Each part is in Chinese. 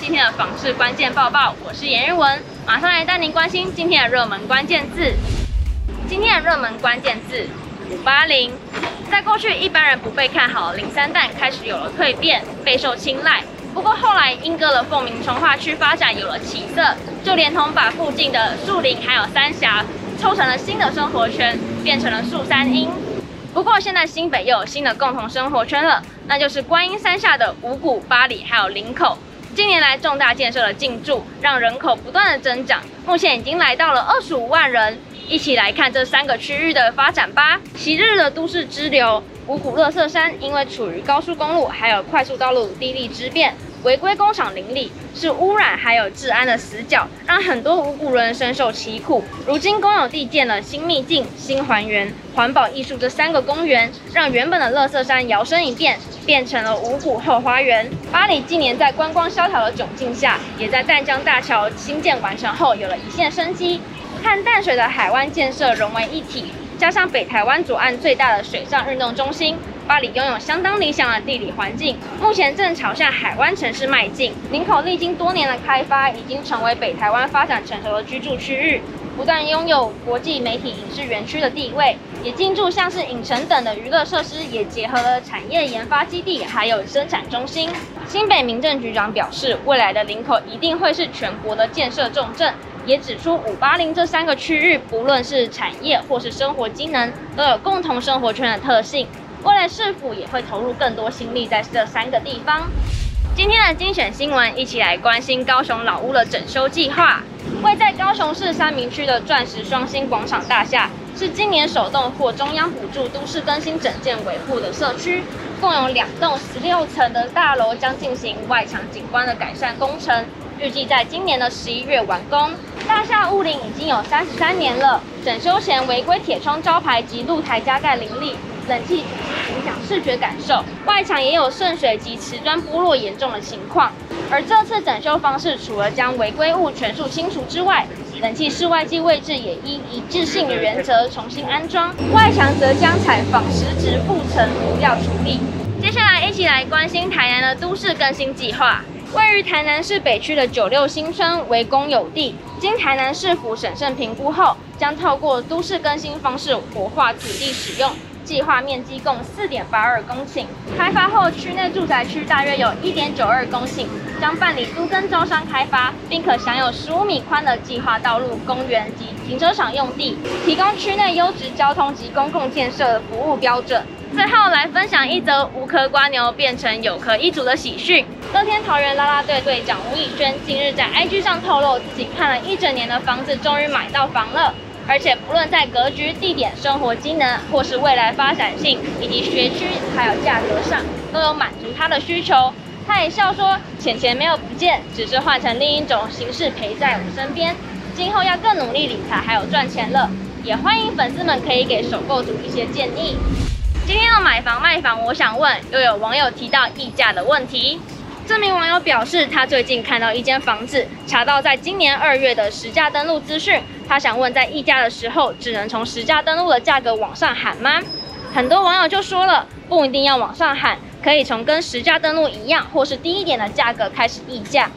今天的房市关键报报，我是颜玉文，马上来带您关心今天的热门关键字。今天的热门关键字五八零，在过去一般人不被看好零三淡开始有了蜕变，备受青睐。不过后来英歌的凤鸣从化区发展有了起色，就连同把附近的树林还有三峡凑成了新的生活圈，变成了树三莺。不过现在新北又有新的共同生活圈了，那就是观音山下的五股、八里还有林口。近年来重大建设的进驻，让人口不断的增长，目前已经来到了二十五万人。一起来看这三个区域的发展吧。昔日的都市支流五谷乐色山，因为处于高速公路还有快速道路地利之便，违规工厂林立，是污染还有治安的死角，让很多五股人深受其苦。如今公有地建了新秘境、新还原、环保艺术这三个公园，让原本的乐色山摇身一变，变成了五股后花园。八里近年在观光萧条的窘境下，也在淡江大桥新建完成后有了一线生机。和淡水的海湾建设融为一体，加上北台湾左岸最大的水上运动中心，巴黎拥有相当理想的地理环境，目前正朝向海湾城市迈进。林口历经多年的开发，已经成为北台湾发展成熟的居住区域，不但拥有国际媒体影视园区的地位，也进驻像是影城等的娱乐设施，也结合了产业研发基地，还有生产中心。新北民政局长表示，未来的林口一定会是全国的建设重镇。也指出，五八零这三个区域，不论是产业或是生活机能，都有共同生活圈的特性。未来市府也会投入更多心力在这三个地方。今天的精选新闻，一起来关心高雄老屋的整修计划。位在高雄市三民区的钻石双星广场大厦，是今年首栋获中央补助都市更新整建维护的社区，共有两栋十六层的大楼将进行外墙景观的改善工程。预计在今年的十一月完工。大厦屋龄已经有三十三年了，整修前违规铁窗招牌及露台加盖林立，冷气影响视觉感受。外墙也有渗水及瓷砖剥落严重的情况。而这次整修方式，除了将违规物全数清除之外，冷气室外机位置也依一致性原则重新安装，外墙则将采仿实质覆层涂料处理。接下来，一起来关心台南的都市更新计划。位于台南市北区的九六新村为公有地，经台南市府审慎评估后，将透过都市更新方式活化土地使用。计划面积共四点八二公顷，开发后区内住宅区大约有一点九二公顷，将办理都更招商开发，并可享有十五米宽的计划道路、公园及停车场用地，提供区内优质交通及公共建设服务标准。最后来分享一则无壳瓜牛变成有壳一族的喜讯。乐天桃园啦啦队队长吴以轩近日在 IG 上透露，自己看了一整年的房子，终于买到房了，而且不论在格局、地点、生活机能，或是未来发展性以及学区还有价格上，都有满足他的需求。他也笑说，钱钱没有不见，只是换成另一种形式陪在我身边。今后要更努力理财，还有赚钱了。也欢迎粉丝们可以给首购族一些建议。今天要买房卖房，我想问，又有网友提到议价的问题。这名网友表示，他最近看到一间房子，查到在今年二月的实价登录资讯。他想问，在议价的时候，只能从实价登录的价格往上喊吗？很多网友就说了，不一定要往上喊，可以从跟实价登录一样或是低一点的价格开始议价。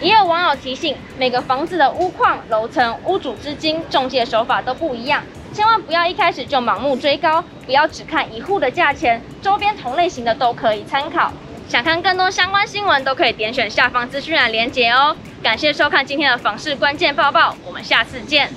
也有网友提醒，每个房子的屋况、楼层、屋主资金、中介手法都不一样。千万不要一开始就盲目追高，不要只看一户的价钱，周边同类型的都可以参考。想看更多相关新闻，都可以点选下方资讯栏连结哦。感谢收看今天的房市关键报报，我们下次见。